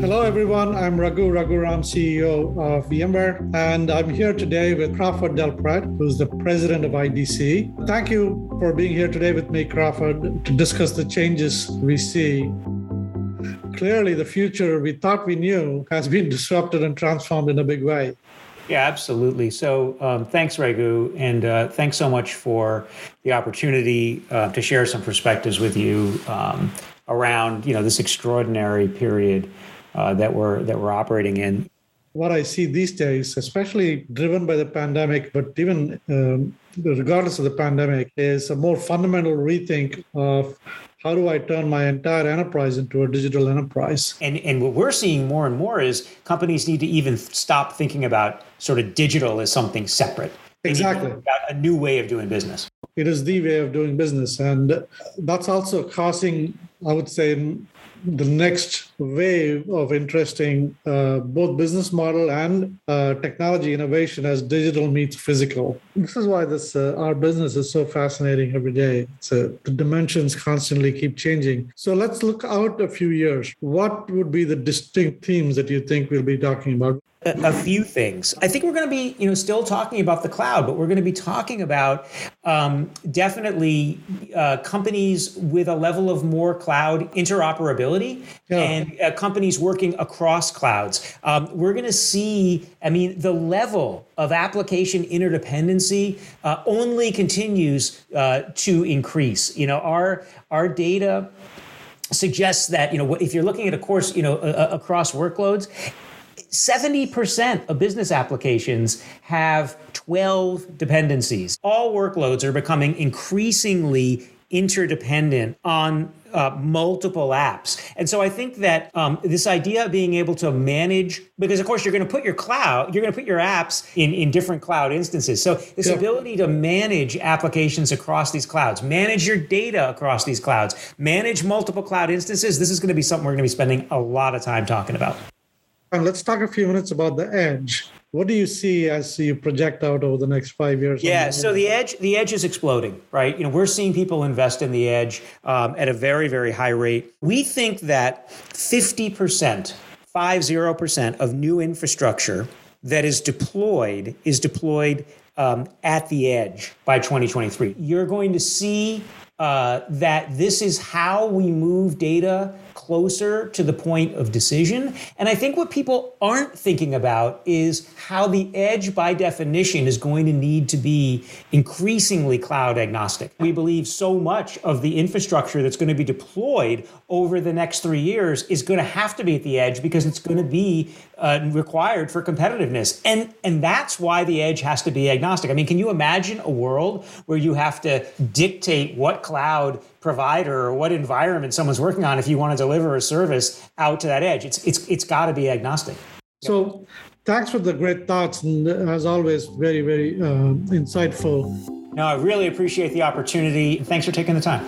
Hello, everyone. I'm Raghu Raghuram, CEO of VMware, and I'm here today with Crawford Del Prete, who's the president of IDC. Thank you for being here today with me, Crawford, to discuss the changes we see. Clearly, the future we thought we knew has been disrupted and transformed in a big way. Yeah, absolutely. So um, thanks, Raghu, and uh, thanks so much for the opportunity uh, to share some perspectives with you um, around you know this extraordinary period uh, that we're that we're operating in. What I see these days, especially driven by the pandemic, but even um, regardless of the pandemic, is a more fundamental rethink of how do I turn my entire enterprise into a digital enterprise? And and what we're seeing more and more is companies need to even stop thinking about sort of digital as something separate. Exactly. a new way of doing business. It is the way of doing business, and that's also causing, I would say, the next wave of interesting uh, both business model and uh, technology innovation as digital meets physical. This is why this uh, our business is so fascinating every day. So the dimensions constantly keep changing. So let's look out a few years. What would be the distinct themes that you think we'll be talking about? A, few things. I think we're going to be, you know, still talking about the cloud, but we're going to be talking about um, definitely uh, companies with a level of more cloud interoperability yeah. and uh, companies working across clouds. Um, we're going to see, I mean, the level of application interdependency uh, only continues uh, to increase. You know, our our data suggests that you know if you're looking at a course you know across workloads 70% of business applications have 12 dependencies. All workloads are becoming increasingly interdependent on uh, multiple apps. And so I think that um, this idea of being able to manage, because of course you're going to put your cloud, you're going to put your apps in, in different cloud instances. So this yeah. ability to manage applications across these clouds, manage your data across these clouds, manage multiple cloud instances, this is going to be something we're going to be spending a lot of time talking about. And let's talk a few minutes about the edge. What do you see as you project out over the next five years? Yeah, so the edge, the edge is exploding, right? You know, we're seeing people invest in the edge um, at a very, very high rate. We think that fifty percent, five zero percent of new infrastructure that is deployed is deployed um, at the edge by 2023. You're going to see uh, that this is how we move data closer to the point of decision. And I think what people aren't thinking about is how the edge, by definition, is going to need to be increasingly cloud agnostic. We believe so much of the infrastructure that's going to be deployed over the next three years is going to have to be at the edge because it's going to be uh, required for competitiveness. And, and that's why the edge has to be agnostic. I mean, can you imagine a world where you have to dictate what cloud provider or what environment someone's working on if you want to deliver a service out to that edge. It's it's it's got to be agnostic. So, thanks for the great thoughts, and as always, very very uh, insightful. No, I really appreciate the opportunity. Thanks for taking the time.